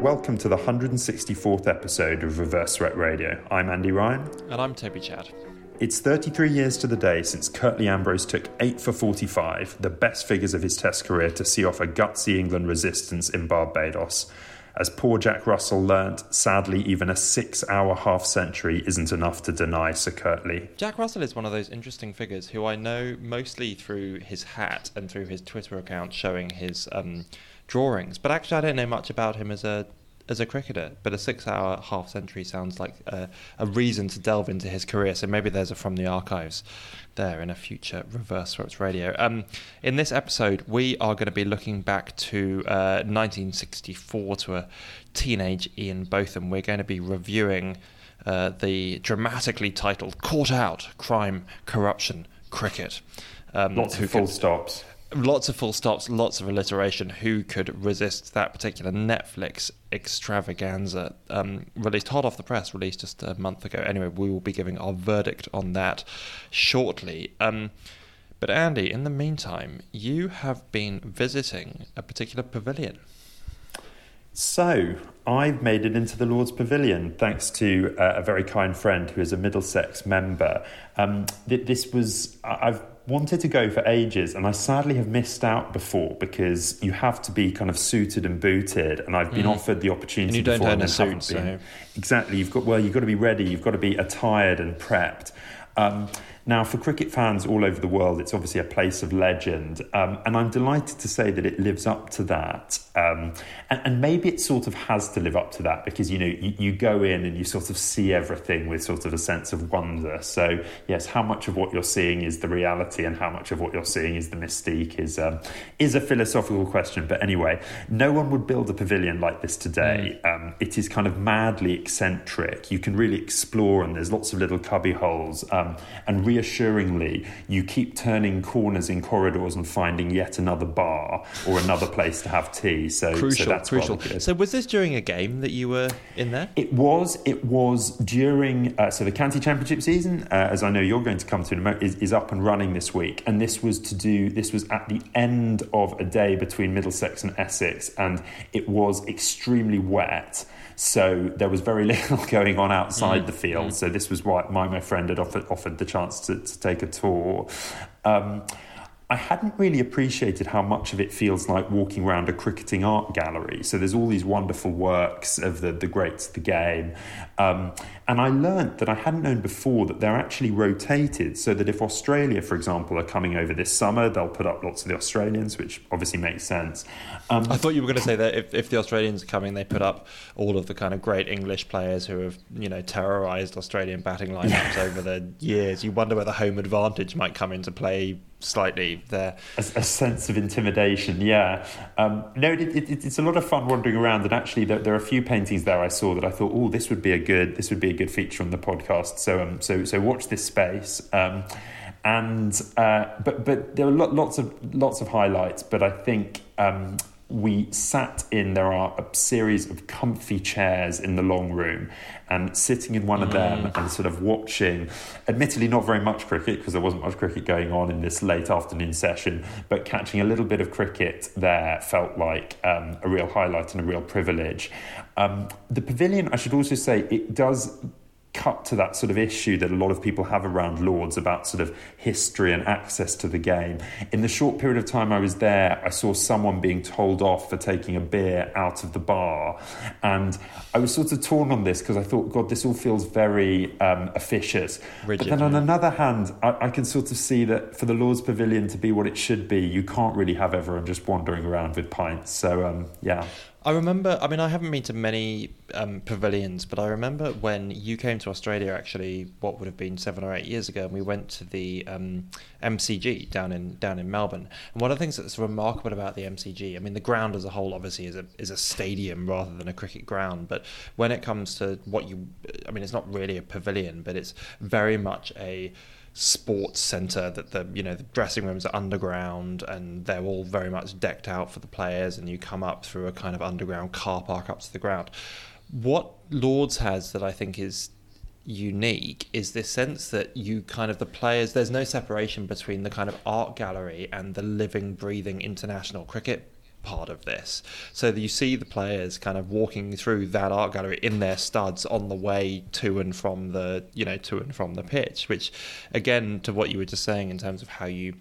Welcome to the 164th episode of Reverse Swept Radio. I'm Andy Ryan. And I'm Toby Chad. It's 33 years to the day since Curtly Ambrose took 8 for 45, the best figures of his Test career, to see off a gutsy England resistance in Barbados. As poor Jack Russell learnt, sadly, even a six hour half century isn't enough to deny Sir Curtly. Jack Russell is one of those interesting figures who I know mostly through his hat and through his Twitter account showing his um, drawings, but actually, I don't know much about him as a as a cricketer, but a six-hour half century sounds like a, a, reason to delve into his career. So maybe there's a from the archives there in a future Reverse Swept Radio. Um, in this episode, we are going to be looking back to uh, 1964 to a teenage Ian Botham. We're going to be reviewing uh, the dramatically titled "Caught Out: Crime, Corruption, Cricket." Um, Lots of full stops lots of full stops, lots of alliteration. Who could resist that particular Netflix extravaganza? Um, released hot off the press, released just a month ago. Anyway, we will be giving our verdict on that shortly. Um, but Andy, in the meantime, you have been visiting a particular pavilion. So, I've made it into the Lord's Pavilion thanks to uh, a very kind friend who is a Middlesex member. Um, th- this was, I've wanted to go for ages and I sadly have missed out before because you have to be kind of suited and booted and I've been mm. offered the opportunity and you don't own a suit so. exactly you've got well you've got to be ready you've got to be attired and prepped um, now, for cricket fans all over the world, it's obviously a place of legend, um, and I'm delighted to say that it lives up to that. Um, and, and, maybe it sort of has to live up to that because you know you, you, go in and you sort of see everything with sort of a sense of wonder. So yes, how much of what you're seeing is the reality, and how much of what you're seeing is the mystique is um, is a philosophical question. But anyway, no one would build a pavilion like this today. Mm. Um, it is kind of madly eccentric. You can really explore, and there's lots of little cubby holes, um, and really reassuringly, you keep turning corners in corridors and finding yet another bar or another place to have tea. So crucial, so that's crucial. So was this during a game that you were in there? It was. It was during. Uh, so the county championship season, uh, as I know you're going to come to in a moment, is, is up and running this week, and this was to do. This was at the end of a day between Middlesex and Essex, and it was extremely wet. So there was very little going on outside mm. the field. Mm. So this was why my, my friend had offered, offered the chance to, to take a tour. Um, I hadn't really appreciated how much of it feels like walking around a cricketing art gallery. So there's all these wonderful works of the, the greats of the game. Um, and I learnt that I hadn't known before that they're actually rotated so that if Australia, for example, are coming over this summer, they'll put up lots of the Australians, which obviously makes sense. Um, I thought you were going to say that if, if the Australians are coming, they put up all of the kind of great English players who have, you know, terrorised Australian batting lineups over the years. You wonder whether home advantage might come into play slightly there. A, a sense of intimidation, yeah. Um, no, it, it, it's a lot of fun wandering around, and actually, there, there, are a few paintings there I saw that I thought, oh, this would be a good, this would be a good feature on the podcast. So, um, so, so watch this space. Um, and uh, but but there are lots of lots of highlights, but I think um, we sat in there are a series of comfy chairs in the long room and sitting in one of them mm. and sort of watching admittedly not very much cricket because there wasn't much cricket going on in this late afternoon session but catching a little bit of cricket there felt like um, a real highlight and a real privilege um, the pavilion i should also say it does cut to that sort of issue that a lot of people have around Lords about sort of history and access to the game. In the short period of time I was there, I saw someone being told off for taking a beer out of the bar. And I was sort of torn on this because I thought, God, this all feels very um, officious. Rigid, but then on yeah. another hand, I, I can sort of see that for the Lords Pavilion to be what it should be, you can't really have everyone just wandering around with pints. So, um, yeah. I remember. I mean, I haven't been to many um, pavilions, but I remember when you came to Australia. Actually, what would have been seven or eight years ago, and we went to the um, MCG down in down in Melbourne. And one of the things that's remarkable about the MCG, I mean, the ground as a whole obviously is a is a stadium rather than a cricket ground. But when it comes to what you, I mean, it's not really a pavilion, but it's very much a sports center that the you know the dressing rooms are underground and they're all very much decked out for the players and you come up through a kind of underground car park up to the ground. What lords has that i think is unique is this sense that you kind of the players there's no separation between the kind of art gallery and the living breathing international cricket part of this so you see the players kind of walking through that art gallery in their studs on the way to and from the you know to and from the pitch which again to what you were just saying in terms of how you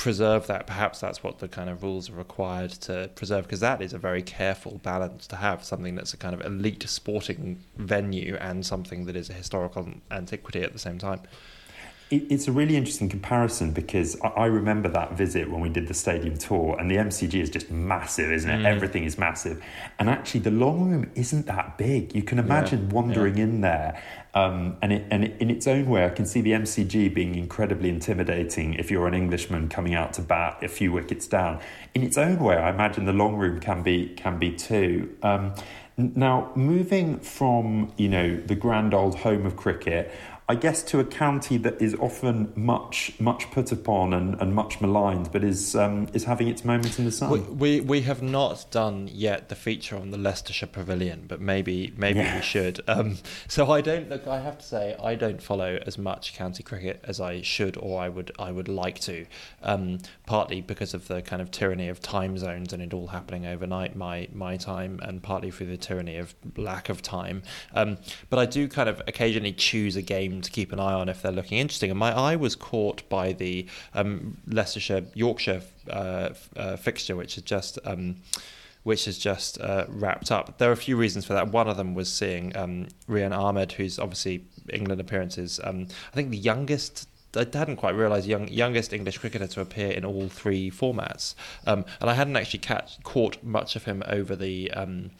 preserve that. Perhaps that's what the kind of rules are required to preserve, because that is a very careful balance to have something that's a kind of elite sporting venue and something that is a historical antiquity at the same time it's a really interesting comparison because I remember that visit when we did the stadium tour, and the MCG is just massive, isn't it? Mm. Everything is massive, and actually the long room isn't that big. You can imagine yeah. wandering yeah. in there, um, and it, and it, in its own way, I can see the MCG being incredibly intimidating if you're an Englishman coming out to bat a few wickets down. In its own way, I imagine the long room can be can be too. Um, now, moving from you know the grand old home of cricket, I guess, to a county that is often much much put upon and, and much maligned, but is um, is having its moment in the sun. We, we, we have not done yet the feature on the Leicestershire Pavilion, but maybe maybe yeah. we should. Um, so I don't look. I have to say I don't follow as much county cricket as I should or I would I would like to. Um, partly because of the kind of tyranny of time zones and it all happening overnight, my my time, and partly through the tyranny of lack of time. Um, but I do kind of occasionally choose a game to keep an eye on if they're looking interesting. And my eye was caught by the um, Leicestershire Yorkshire uh, uh, fixture, which is just. Um, which has just uh, wrapped up. There are a few reasons for that. One of them was seeing um, Rehan Ahmed, who's obviously England appearances. Um, I think the youngest I hadn't quite realised young, youngest English cricketer to appear in all three formats, um, and I hadn't actually catch, caught much of him over the um,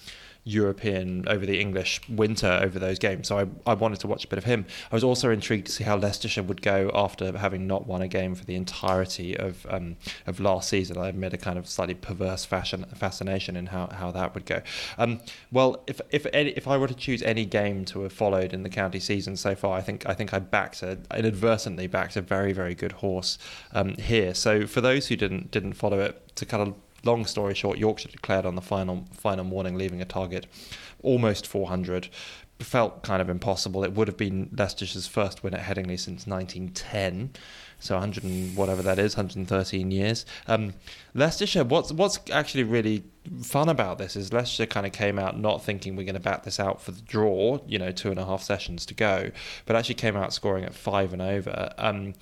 European over the English winter over those games. So I, I wanted to watch a bit of him. I was also intrigued to see how Leicestershire would go after having not won a game for the entirety of um, of last season. I admit a kind of slightly perverse fashion fascination in how, how that would go. Um, well, if if any, if I were to choose any game to have followed in the county season so far, I think I think I backed a, inadvertently backed a very very good horse um, here. So for those who didn't didn't follow it, to kind of long story short, Yorkshire declared on the final final morning, leaving a target almost 400. Felt kind of impossible. It would have been Leicestershire's first win at Headingley since 1910, so 100 and whatever that is, 113 years. Um, Leicestershire. What's what's actually really fun about this is Leicestershire kind of came out not thinking we're going to bat this out for the draw, you know, two and a half sessions to go, but actually came out scoring at five and over. Um,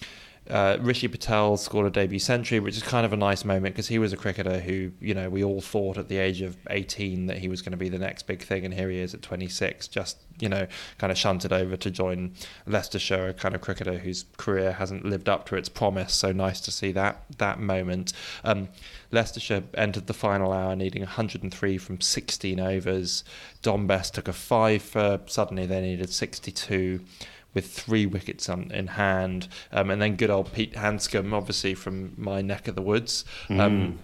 uh, Rishi Patel scored a debut century, which is kind of a nice moment because he was a cricketer who, you know, we all thought at the age of 18 that he was going to be the next big thing, and here he is at 26, just, you know, kind of shunted over to join Leicestershire, a kind of cricketer whose career hasn't lived up to its promise. So nice to see that that moment. Um, Leicestershire entered the final hour needing 103 from 16 overs. Dom Bess took a five for, suddenly they needed 62 with three wickets on, in hand. Um, and then good old Pete Handscomb, obviously from my neck of the woods. Um,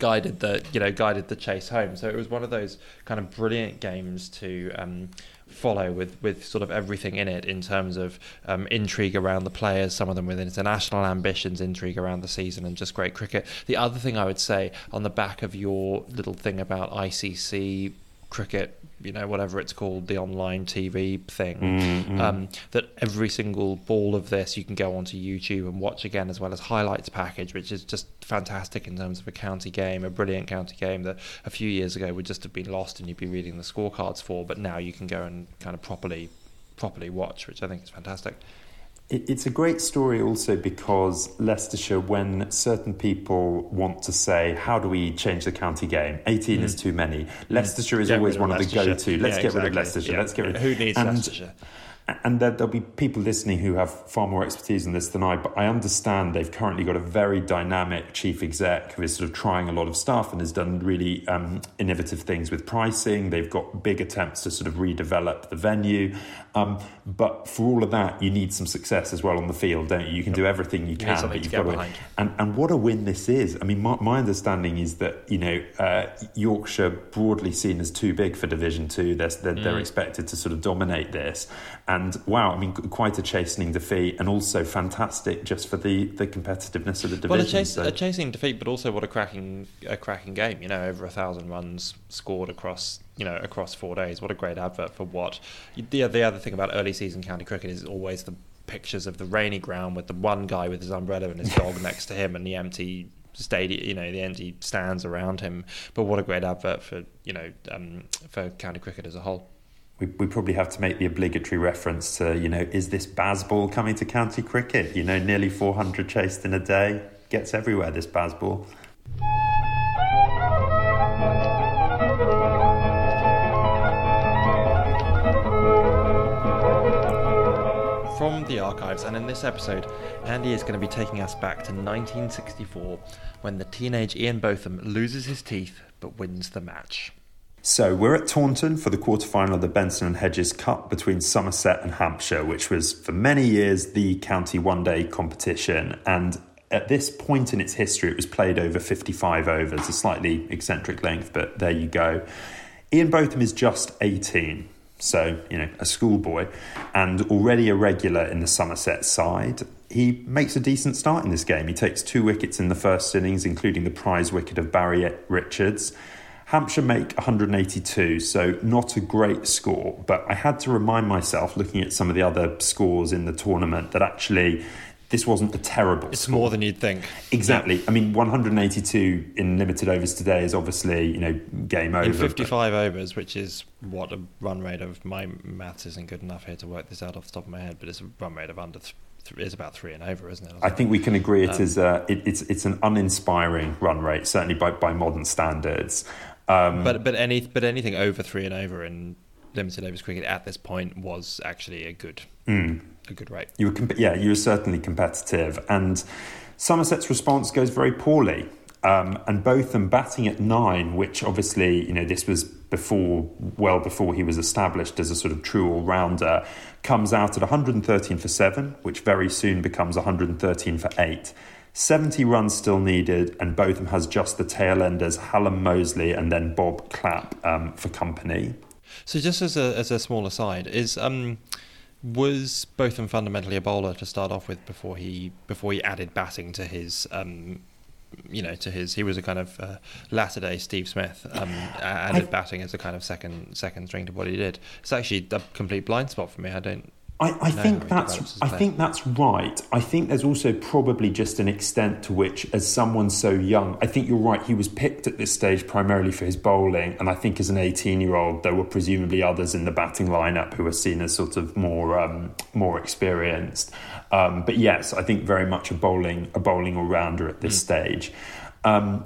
guided the you know guided the chase home so it was one of those kind of brilliant games to um, follow with with sort of everything in it in terms of um, intrigue around the players, some of them with international ambitions, intrigue around the season, and just great cricket. The other thing I would say on the back of your little thing about ICC cricket you know whatever it's called the online TV thing mm-hmm. um, that every single ball of this you can go onto YouTube and watch again as well as highlights package which is just fantastic in terms of a county game a brilliant county game that a few years ago would just have been lost and you'd be reading the scorecards for but now you can go and kind of properly properly watch which I think is fantastic it's a great story also because Leicestershire, when certain people want to say, how do we change the county game? 18 mm. is too many. Leicestershire is get always one of the go to. Let's yeah, get exactly. rid of Leicestershire. Let's get rid of Who needs and, Leicestershire? And there, will be people listening who have far more expertise in this than I, but I understand they've currently got a very dynamic chief exec who is sort of trying a lot of stuff and has done really um, innovative things with pricing. They've got big attempts to sort of redevelop the venue. Um, but for all of that, you need some success as well on the field, don't you? You can do everything you can, but you've got to. And, and what a win this is. I mean, my, my understanding is that, you know, uh, Yorkshire broadly seen as too big for Division Two. They're, they're, mm. they're expected to sort of dominate this and wow, I mean, quite a chastening defeat, and also fantastic just for the, the competitiveness of the division. Well, a, chase, so. a chastening defeat, but also what a cracking a cracking game. You know, over a thousand runs scored across you know across four days. What a great advert for what. The the other thing about early season county cricket is always the pictures of the rainy ground with the one guy with his umbrella and his dog next to him, and the empty stadium, you know, the empty stands around him. But what a great advert for you know um, for county cricket as a whole. We, we probably have to make the obligatory reference to, you know, is this Bazball coming to county cricket? You know, nearly 400 chased in a day. Gets everywhere, this Bazball. from the archives, and in this episode, Andy is going to be taking us back to 1964 when the teenage Ian Botham loses his teeth but wins the match. So we're at Taunton for the quarter-final of the Benson and Hedges Cup between Somerset and Hampshire, which was for many years the county one-day competition. And at this point in its history, it was played over 55 overs, a slightly eccentric length, but there you go. Ian Botham is just 18 so you know a schoolboy, and already a regular in the Somerset side. He makes a decent start in this game. He takes two wickets in the first innings, including the prize wicket of Barry Richards. Hampshire make 182, so not a great score. But I had to remind myself, looking at some of the other scores in the tournament, that actually this wasn't a terrible. Score. It's score. more than you'd think. Exactly. I mean, 182 in limited overs today is obviously you know game over. In 55 overs, which is what a run rate of my maths isn't good enough here to work this out off the top of my head, but it's a run rate of under. Th- is about three and over, isn't it? I think we can agree it um, is a, it, it's it's an uninspiring run rate, certainly by, by modern standards. Um, but but any but anything over three and over in limited overs cricket at this point was actually a good mm a good rate. You were, comp- yeah, you were certainly competitive, and Somerset's response goes very poorly. Um, and Botham batting at nine, which obviously, you know, this was before, well before he was established as a sort of true all rounder, comes out at 113 for seven, which very soon becomes 113 for eight. 70 runs still needed, and Botham has just the tail enders, Hallam Moseley and then Bob Clapp um, for company. So, just as a, as a small aside, is. Um, was Botham fundamentally a bowler to start off with before he before he added batting to his um, you know to his he was a kind of uh, latter day Steve Smith um, added I, batting as a kind of second second string to what he did. It's actually a complete blind spot for me. I don't I, I think that's I think that's right. I think there's also probably just an extent to which, as someone so young, I think you're right. He was picked at this stage primarily for his bowling, and I think as an 18 year old, there were presumably others in the batting lineup who were seen as sort of more um, more experienced. Um, but yes, I think very much a bowling a bowling all rounder at this mm. stage. Um,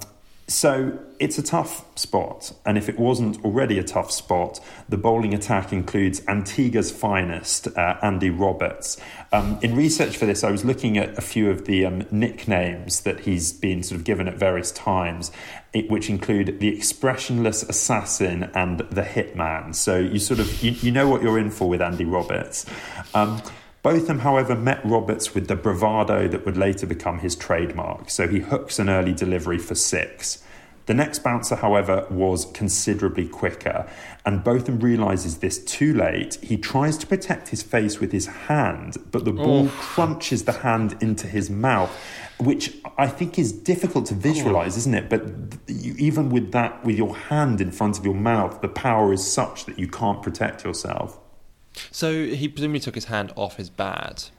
so it's a tough spot, and if it wasn't already a tough spot, the bowling attack includes Antigua's finest, uh, Andy Roberts. Um, in research for this, I was looking at a few of the um, nicknames that he's been sort of given at various times, it, which include the expressionless assassin and the hitman. So you sort of you, you know what you're in for with Andy Roberts. Um, Botham, however, met Roberts with the bravado that would later become his trademark, so he hooks an early delivery for six. The next bouncer, however, was considerably quicker, and Botham realizes this too late. He tries to protect his face with his hand, but the ball oh. crunches the hand into his mouth, which I think is difficult to visualize, isn't it? But you, even with that, with your hand in front of your mouth, the power is such that you can't protect yourself. So he presumably took his hand off his bat,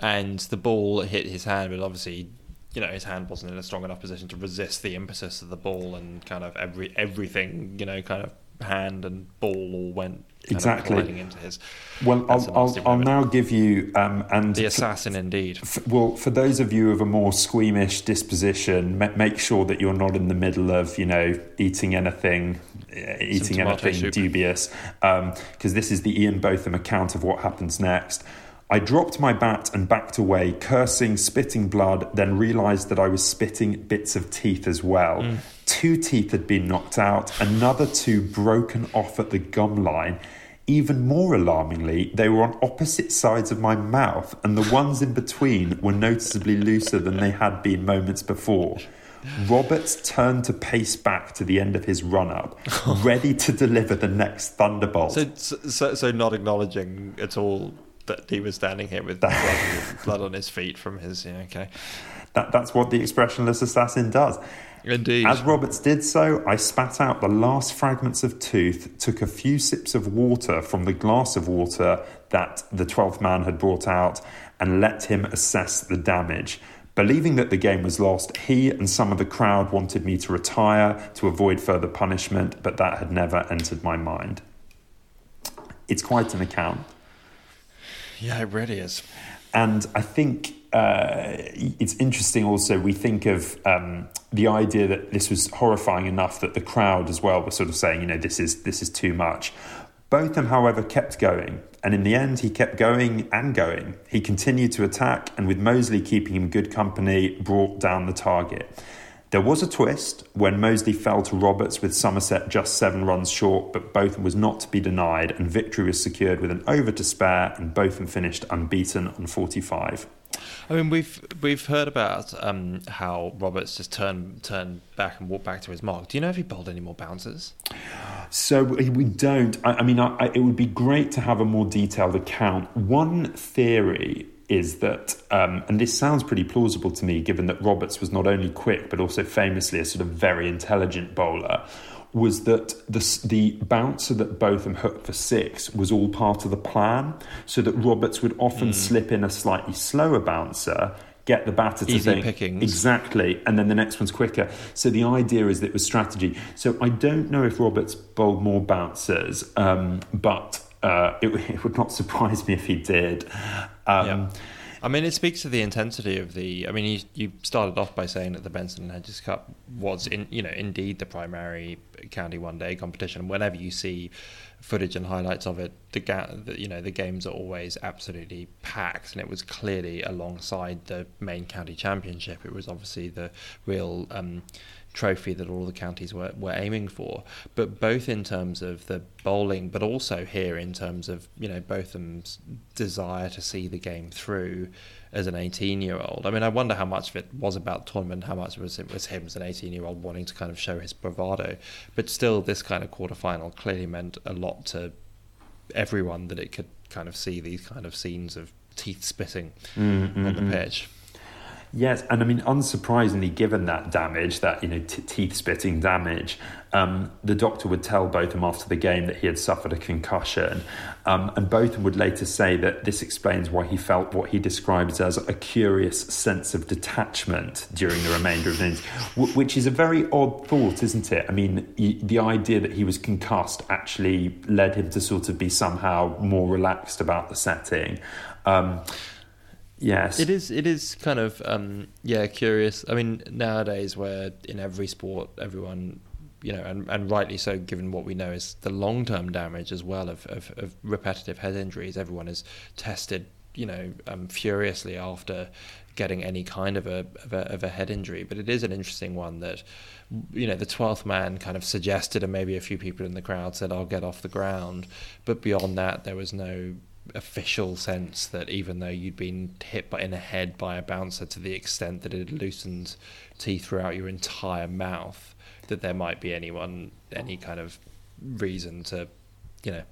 and the ball hit his hand, but obviously, you know, his hand wasn't in a strong enough position to resist the impetus of the ball, and kind of every everything, you know, kind of hand and ball all went exactly into his. Well, I'll, I'll, I'll, now give you um, and the assassin indeed. For, well, for those of you of a more squeamish disposition, make sure that you're not in the middle of you know eating anything, uh, eating anything soup. dubious, because um, this is the Ian Botham account of what happens next. I dropped my bat and backed away, cursing, spitting blood, then realised that I was spitting bits of teeth as well. Mm. Two teeth had been knocked out, another two broken off at the gum line. Even more alarmingly, they were on opposite sides of my mouth, and the ones in between were noticeably looser than they had been moments before. Roberts turned to pace back to the end of his run up, ready to deliver the next thunderbolt. So, so, so not acknowledging at all that he was standing here with blood, blood on his feet from his. Yeah, okay. That, that's what the expressionless assassin does. Indeed. As Roberts did so, I spat out the last fragments of tooth, took a few sips of water from the glass of water that the 12th man had brought out, and let him assess the damage. Believing that the game was lost, he and some of the crowd wanted me to retire to avoid further punishment, but that had never entered my mind. It's quite an account. Yeah, it really is. And I think uh, it's interesting also, we think of um, the idea that this was horrifying enough that the crowd as well were sort of saying, you know, this is, this is too much. Botham, however, kept going, and in the end, he kept going and going. He continued to attack, and with Moseley keeping him good company, brought down the target. There was a twist when Moseley fell to Roberts with Somerset just seven runs short, but Botham was not to be denied, and victory was secured with an over to spare, and Botham finished unbeaten on 45. I mean, we've we've heard about um, how Roberts just turned turned back and walked back to his mark. Do you know if he bowled any more bouncers? So we don't. I, I mean, I, it would be great to have a more detailed account. One theory is that, um, and this sounds pretty plausible to me, given that Roberts was not only quick but also famously a sort of very intelligent bowler was that the, the bouncer that Botham hooked for six was all part of the plan, so that Roberts would often mm. slip in a slightly slower bouncer, get the batter to Easy think pickings. exactly, and then the next one's quicker. So the idea is that it was strategy. So I don't know if Roberts bowled more bouncers, um, but uh, it, it, would not surprise me if he did. Um, yeah. I mean, it speaks to the intensity of the. I mean, you, you started off by saying that the Benson and Hedges Cup was, in you know, indeed the primary county one day competition. Whenever you see footage and highlights of it, the, ga- the you know the games are always absolutely packed, and it was clearly alongside the main county championship. It was obviously the real. Um, trophy that all the counties were, were aiming for. But both in terms of the bowling, but also here in terms of you know Botham's desire to see the game through as an 18 year old. I mean, I wonder how much of it was about tournament, how much was it was him as an 18 year old wanting to kind of show his bravado. But still, this kind of quarter final clearly meant a lot to everyone that it could kind of see these kind of scenes of teeth spitting mm-hmm. on the mm-hmm. pitch. Yes, and I mean, unsurprisingly, given that damage, that you know, t- teeth spitting damage, um, the doctor would tell Botham after the game that he had suffered a concussion, um, and Botham would later say that this explains why he felt what he describes as a curious sense of detachment during the remainder of the innings, which is a very odd thought, isn't it? I mean, the idea that he was concussed actually led him to sort of be somehow more relaxed about the setting. Um, Yes, it is. It is kind of um, yeah curious. I mean, nowadays where in every sport everyone you know, and, and rightly so, given what we know is the long term damage as well of, of, of, repetitive head injuries. Everyone is tested, you know, um, furiously after getting any kind of a, of a, of a head injury. But it is an interesting one that, you know, the twelfth man kind of suggested, and maybe a few people in the crowd said, "I'll get off the ground," but beyond that, there was no official sense that even though you'd been hit by, in the head by a bouncer to the extent that it had loosened teeth throughout your entire mouth, that there might be anyone any kind of reason to, you know,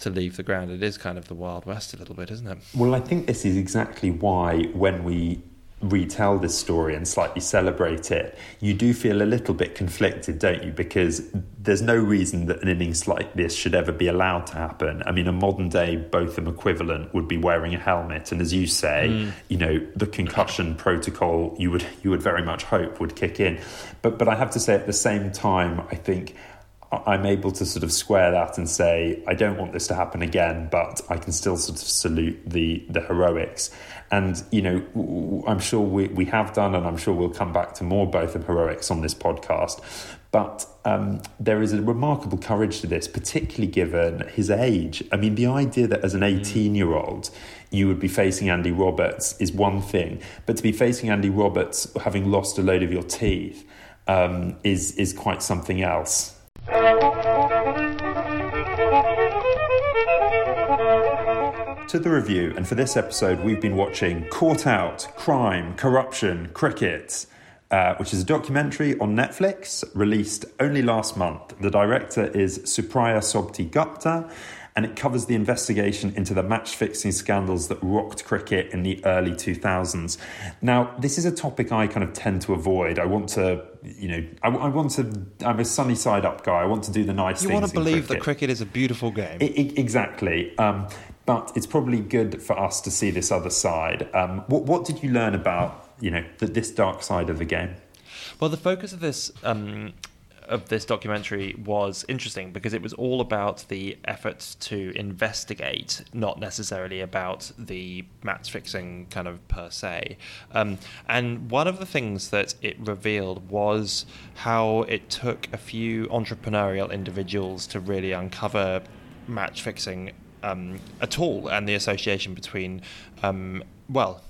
to leave the ground. It is kind of the Wild West a little bit, isn't it? Well, I think this is exactly why when we retell this story and slightly celebrate it, you do feel a little bit conflicted, don't you? Because there's no reason that an innings like this should ever be allowed to happen. I mean, a modern day Botham equivalent would be wearing a helmet, and as you say, mm. you know, the concussion protocol you would you would very much hope would kick in. But but I have to say at the same time, I think I'm able to sort of square that and say I don't want this to happen again, but I can still sort of salute the the heroics. And you know, I'm sure we we have done, and I'm sure we'll come back to more Botham heroics on this podcast. But um, there is a remarkable courage to this, particularly given his age. I mean, the idea that as an mm. 18 year old you would be facing Andy Roberts is one thing, but to be facing Andy Roberts having lost a load of your teeth um, is is quite something else. To the review, and for this episode, we've been watching Caught Out, Crime, Corruption, Cricket. uh, which is a documentary on Netflix released only last month. The director is Supriya Sobti Gupta, and it covers the investigation into the match fixing scandals that rocked cricket in the early 2000s. Now, this is a topic I kind of tend to avoid. I want to, you know, I, I want to, I'm a sunny side up guy. I want to do the nice you things. You want to believe cricket. that cricket is a beautiful game. I, I, exactly. Um, but it's probably good for us to see this other side. Um, what, what did you learn about, you know, the, this dark side of the game? Well, the focus of this um, of this documentary was interesting because it was all about the efforts to investigate, not necessarily about the match fixing kind of per se. Um, and one of the things that it revealed was how it took a few entrepreneurial individuals to really uncover match fixing um, at all and the association between, um, well,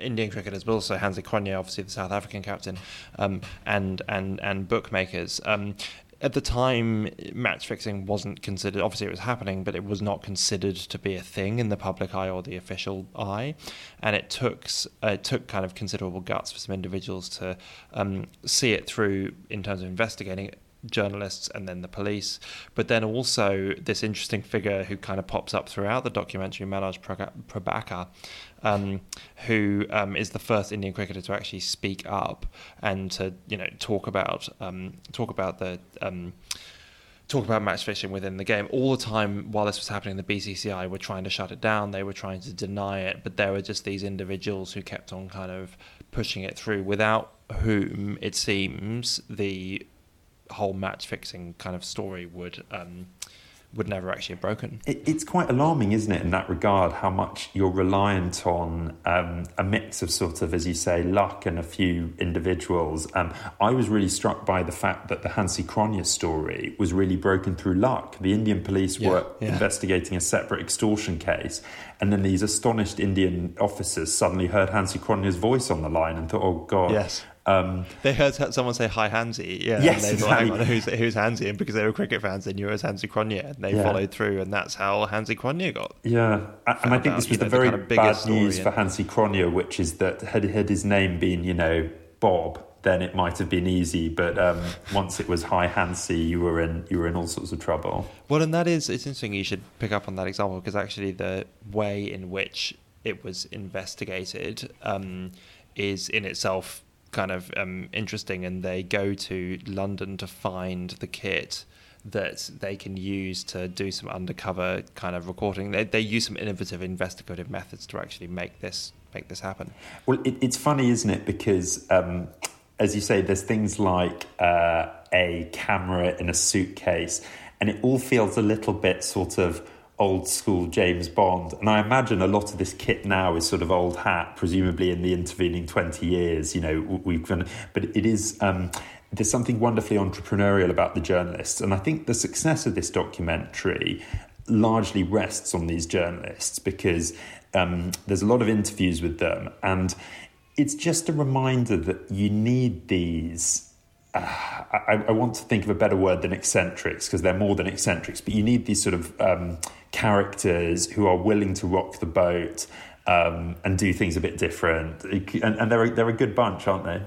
Indian cricketers, but also Hansi Cronje, obviously the South African captain, um, and and and bookmakers. Um, at the time, match fixing wasn't considered. Obviously, it was happening, but it was not considered to be a thing in the public eye or the official eye. And it took uh, it took kind of considerable guts for some individuals to um, see it through in terms of investigating it journalists and then the police, but then also this interesting figure who kind of pops up throughout the documentary, Manoj Prabhakar, um, who um, is the first Indian cricketer to actually speak up and to you know talk about um, talk about the um, talk about match fixing within the game. All the time while this was happening the BCCI were trying to shut it down. They were trying to deny it. But there were just these individuals who kept on kind of pushing it through without whom it seems the whole match fixing kind of story would um, would never actually have broken. It, it's quite alarming, isn't it, in that regard, how much you're reliant on um, a mix of sort of, as you say, luck and a few individuals. Um, I was really struck by the fact that the Hansi Cronje story was really broken through luck. The Indian police yeah, were yeah. investigating a separate extortion case, and then these astonished Indian officers suddenly heard Hansi Cronje's voice on the line and thought, "Oh God, yes." Um, they heard someone say "Hi, Hansi," yeah. Yes, and they exactly. thought, who's, who's Hansi? And because they were cricket fans, they knew it was Hansi Cronje, and they yeah. followed through, and that's how Hansi Cronje got. Yeah, and I think out, this was the know, very the kind of bad news for Hansi Cronje, which is that had, had his name been, you know, Bob, then it might have been easy. But um, once it was Hi Hansi, you were in you were in all sorts of trouble. Well, and that is it's interesting. You should pick up on that example because actually the way in which it was investigated um, is in itself kind of um, interesting, and they go to London to find the kit that they can use to do some undercover kind of recording. They, they use some innovative investigative methods to actually make this make this happen. Well, it, it's funny, isn't it? Because um, as you say, there's things like uh, a camera in a suitcase, and it all feels a little bit sort of old school James Bond. And I imagine a lot of this kit now is sort of old hat, presumably in the intervening 20 years, you know, we've been, but it is, um, there's something wonderfully entrepreneurial about the journalists. And I think the success of this documentary largely rests on these journalists because um, there's a lot of interviews with them. And it's just a reminder that you need these I, I, want to think of a better word than eccentrics because they're more than eccentrics, but you need these sort of um, characters who are willing to rock the boat um, and do things a bit different. And, and they're, a, they're a good bunch, aren't they?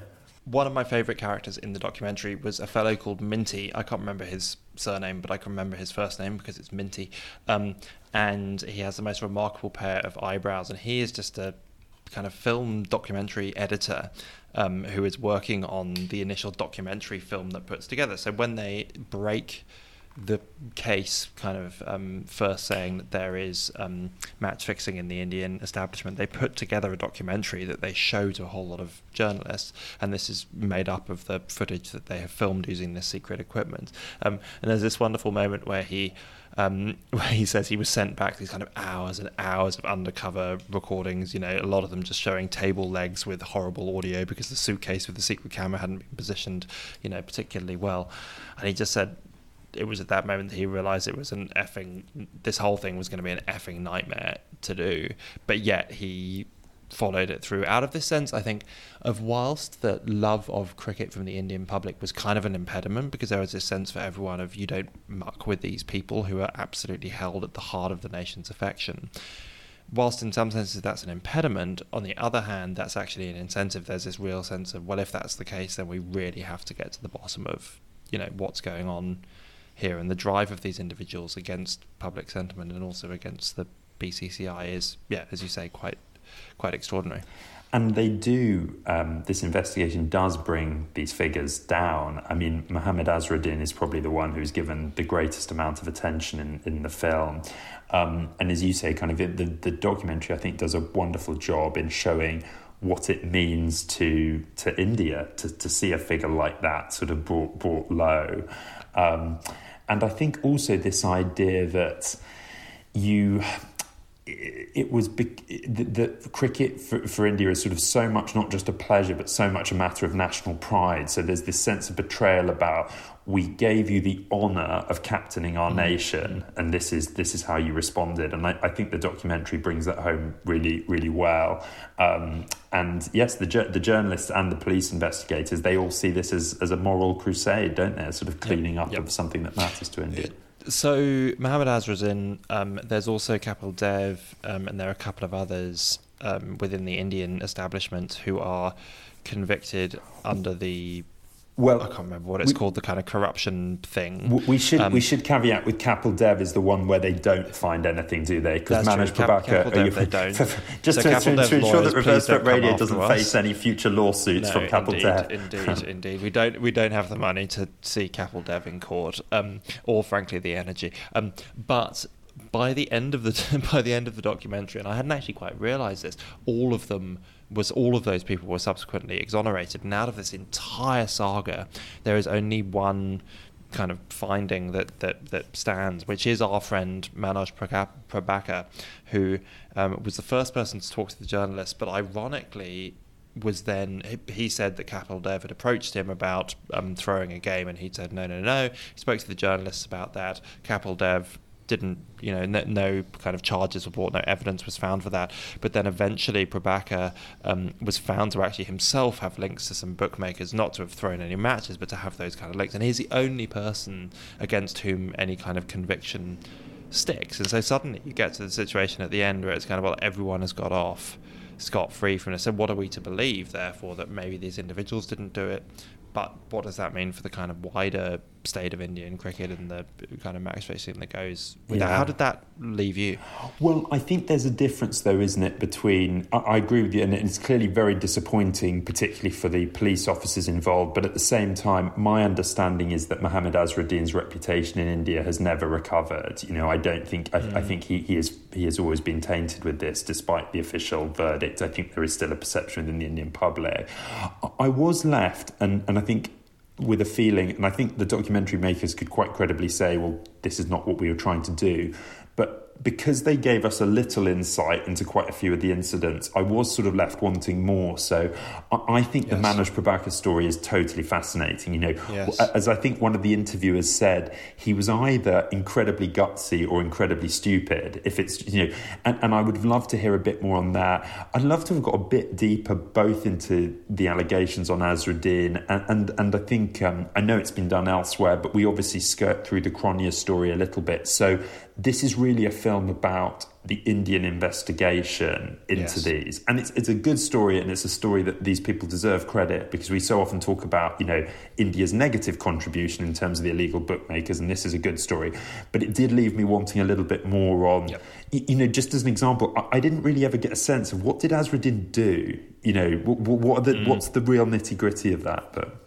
One of my favourite characters in the documentary was a fellow called Minty. I can't remember his surname, but I can remember his first name because it's Minty. Um, and he has the most remarkable pair of eyebrows, and he is just a kind of film documentary editor um, who is working on the initial documentary film that puts together. So when they break the case kind of um, first saying that there is um, match fixing in the Indian establishment, they put together a documentary that they show to a whole lot of journalists, and this is made up of the footage that they have filmed using this secret equipment. Um, and there's this wonderful moment where he um, where he says he was sent back these kind of hours and hours of undercover recordings. You know, a lot of them just showing table legs with horrible audio because the suitcase with the secret camera hadn't been positioned, you know, particularly well. And he just said it was at that moment that he realized it was an effing this whole thing was going to be an effing nightmare to do but yet he followed it through. Out of this sense, I think, of whilst the love of cricket from the Indian public was kind of an impediment because there was this sense for everyone of you don't muck with these people who are absolutely held at the heart of the nation's affection. whilst in some senses that's an impediment, on the other hand, that's actually an incentive. There's this real sense of, well, if that's the case, then we really have to get to the bottom of, you know, what's going on here. And the drive of these individuals against public sentiment and also against the BCCI is, yeah, as you say, quite quite extraordinary. And they do, um, this investigation does bring these figures down. I mean, Mohammed Azharuddin is probably the one who's given the greatest amount of attention in, in the film. Um, and as you say, kind of the, the, the documentary, I think, does a wonderful job in showing what it means to to India to, to see a figure like that sort of brought brought low. Um, and I think also this idea that you it was the, the cricket for, for India is sort of so much not just a pleasure, but so much a matter of national pride. So there's this sense of betrayal about we gave you the honour of captaining our mm. nation, and this is this is how you responded. And I, I think the documentary brings that home really really well. Um, and yes, the the journalists and the police investigators they all see this as as a moral crusade, don't they? Sort of cleaning up yep. of something that matters to India. So Mohammed Azharuddin, um, there's also Kapil Dev, um, and there are a couple of others um, within the Indian establishment who are convicted under the well, I can't remember what it's we, called, the kind of corruption thing. We should um, we should caveat with Kapil Dev is the one where they don't find anything, do they? Because Manoj Prabhakar, Dev, they don't. just so to, to, to ensure that Reverse Swept Radio doesn't face any future lawsuits no, from Kapil indeed, Dev. Indeed, indeed, we don't we don't have the money to see Kapil Dev in court, um, or frankly the energy. Um, but by the end of the by the end of the documentary, and I hadn't actually quite realised this, all of them was all of those people were subsequently exonerated. And out of this entire saga, there is only one kind of finding that that that stands, which is our friend Manoj Prabhakar, who um, was the first person to talk to the journalist, but ironically was then he said that Kapil Dev had approached him about um, throwing a game, and he said no, no, no. He spoke to the journalists about that. Kapil Dev didn't, you know, no, no, kind of charges were brought, no evidence was found for that. But then eventually, Prabhakar um, was found to actually himself have links to some bookmakers, not to have thrown any matches, but to have those kind of links. And he's the only person against whom any kind of conviction sticks. And so suddenly you get to the situation at the end where it's kind of, well, everyone has got off scot free from this. So what are we to believe, therefore, that maybe these individuals didn't do it? But what does that mean for the kind of wider state of Indian cricket and the kind of match fixing that goes with yeah. that? How did that leave you? Well, I think there's a difference, though, isn't it, between. I, I agree with you, and it's clearly very disappointing, particularly for the police officers involved. But at the same time, my understanding is that Mohammed Azharuddin's reputation in India has never recovered. You know, I don't think. I, mm. I think he, he, is, he has always been tainted with this, despite the official verdict. I think there is still a perception within the Indian public. I was left, and, and I think with a feeling, and I think the documentary makers could quite credibly say, well, this is not what we were trying to do. Because they gave us a little insight into quite a few of the incidents, I was sort of left wanting more. So I, think yes. the Manoj Prabhakar story is totally fascinating. You know, yes. as I think one of the interviewers said, he was either incredibly gutsy or incredibly stupid. If it's you know, and, and I would love to hear a bit more on that. I'd love to have got a bit deeper both into the allegations on Azharuddin and and, and I think um, I know it's been done elsewhere, but we obviously skirt through the Cronje story a little bit. So this is really a film about the Indian investigation into yes. these. And it's, it's a good story, and it's a story that these people deserve credit because we so often talk about, you know, India's negative contribution in terms of the illegal bookmakers, and this is a good story. But it did leave me wanting a little bit more on, yep. you, you, know, just as an example, I, I, didn't really ever get a sense of what did Azharuddin do? You know, what, what the, mm. what's the real nitty gritty of that? But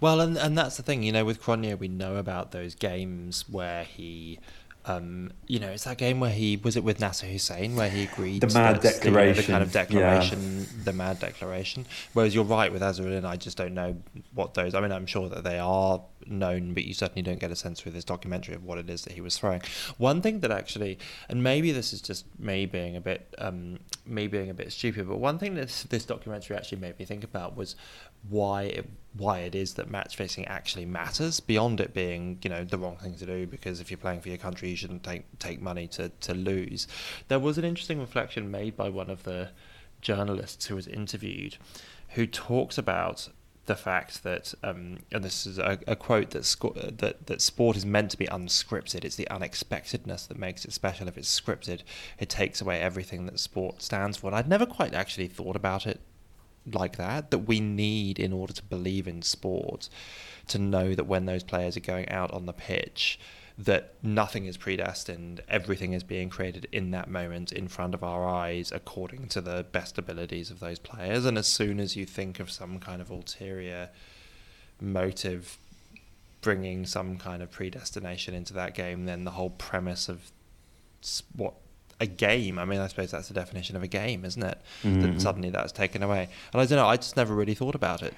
Well, and, and that's the thing, you know, with Cronje, we know about those games where he um, you know, it's that game where he was it with Nasser Hussain where he agreed the mad declaration, the, the, kind of declaration, yeah. the mad declaration. Whereas you're right with Azharuddin, I just don't know what those. I mean, I'm sure that they are known, but you certainly don't get a sense through this documentary of what it is that he was throwing. One thing that actually, and maybe this is just me being a bit, um, me being a bit stupid, but one thing that this, this documentary actually made me think about was why it, why it is that match fixing actually matters beyond it being you know the wrong thing to do because if you're playing for your country you shouldn't take take money to to lose. There was an interesting reflection made by one of the journalists who was interviewed, who talks about the fact that, um, and this is a, a quote that, sco- that that sport is meant to be unscripted. It's the unexpectedness that makes it special. If it's scripted, it takes away everything that sport stands for. And I'd never quite actually thought about it like that. That we need in order to believe in sport, to know that when those players are going out on the pitch that nothing is predestined, everything is being created in that moment in front of our eyes according to the best abilities of those players. And as soon as you think of some kind of ulterior motive bringing some kind of predestination into that game, then the whole premise of what a game. I mean, I suppose that's the definition of a game, isn't it? Mm-hmm. That suddenly that's taken away. And I don't know. I just never really thought about it.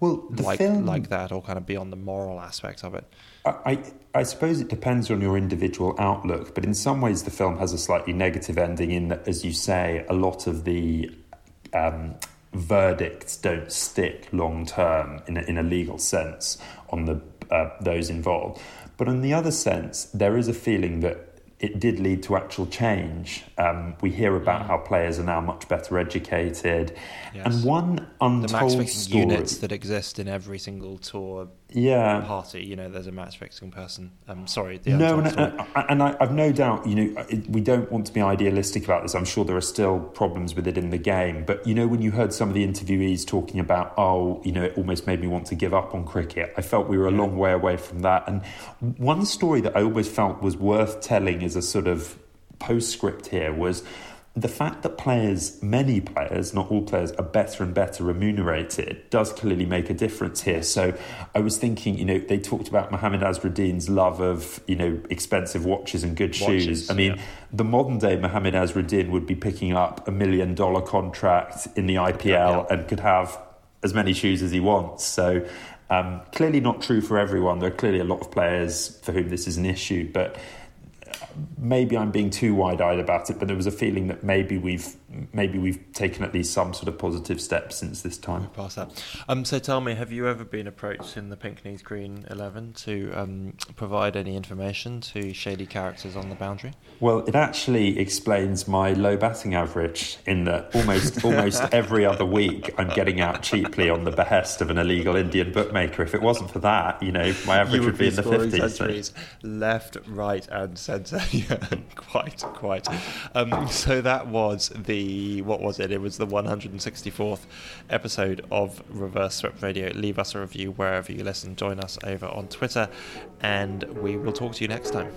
Well, like film... like that, or kind of beyond the moral aspect of it. I, I suppose it depends on your individual outlook, but in some ways the film has a slightly negative ending in that, as you say, a lot of the um, verdicts don't stick long term in a, in a legal sense on the uh, those involved. But in the other sense, there is a feeling that it did lead to actual change. Um, we hear about mm. how players are now much better educated, yes. and one untold the story units that exist in every single tour yeah. party. You know, there's a match fixing person. i'm sorry, no, and, and, uh, and I, have no doubt. You know, it, we don't want to be idealistic about this. I'm sure there are still problems with it in the game, but you know, when you heard some of the interviewees talking about, oh, you know, it almost made me want to give up on cricket. I felt we were a yeah. long way away from that. And one story that I always felt was worth telling as a sort of postscript here was the fact that players, many players, not all players, are better and better remunerated does clearly make a difference here. So I was thinking, you know, they talked about Mohamed Azharuddin's love of, you know, expensive watches and good watches, shoes. I mean, yeah. the modern day Mohamed Azharuddin would be picking up a million dollar contract in the IPL yeah. and could have as many shoes as he wants. So um, clearly not true for everyone. There are clearly a lot of players for whom this is an issue, but maybe I'm being too wide-eyed about it, but there was a feeling that maybe we've maybe we've taken at least some sort of positive steps since this time. Past that. Um, so tell me, have you ever been approached in the Pink Knees Green Eleven to um, provide any information to shady characters on the boundary? Well, it actually explains my low batting average in that almost almost every other week I'm getting out cheaply on the behest of an illegal Indian bookmaker. If it wasn't for that, you know, my average would, would, be, in the fifties. So. Left, right, and centre. yeah, quite, quite. Um, so that was what was it? It was the 164th episode of Reverse Swept Radio. Leave us a review wherever you listen. Join us over on Twitter, and we will talk to you next time.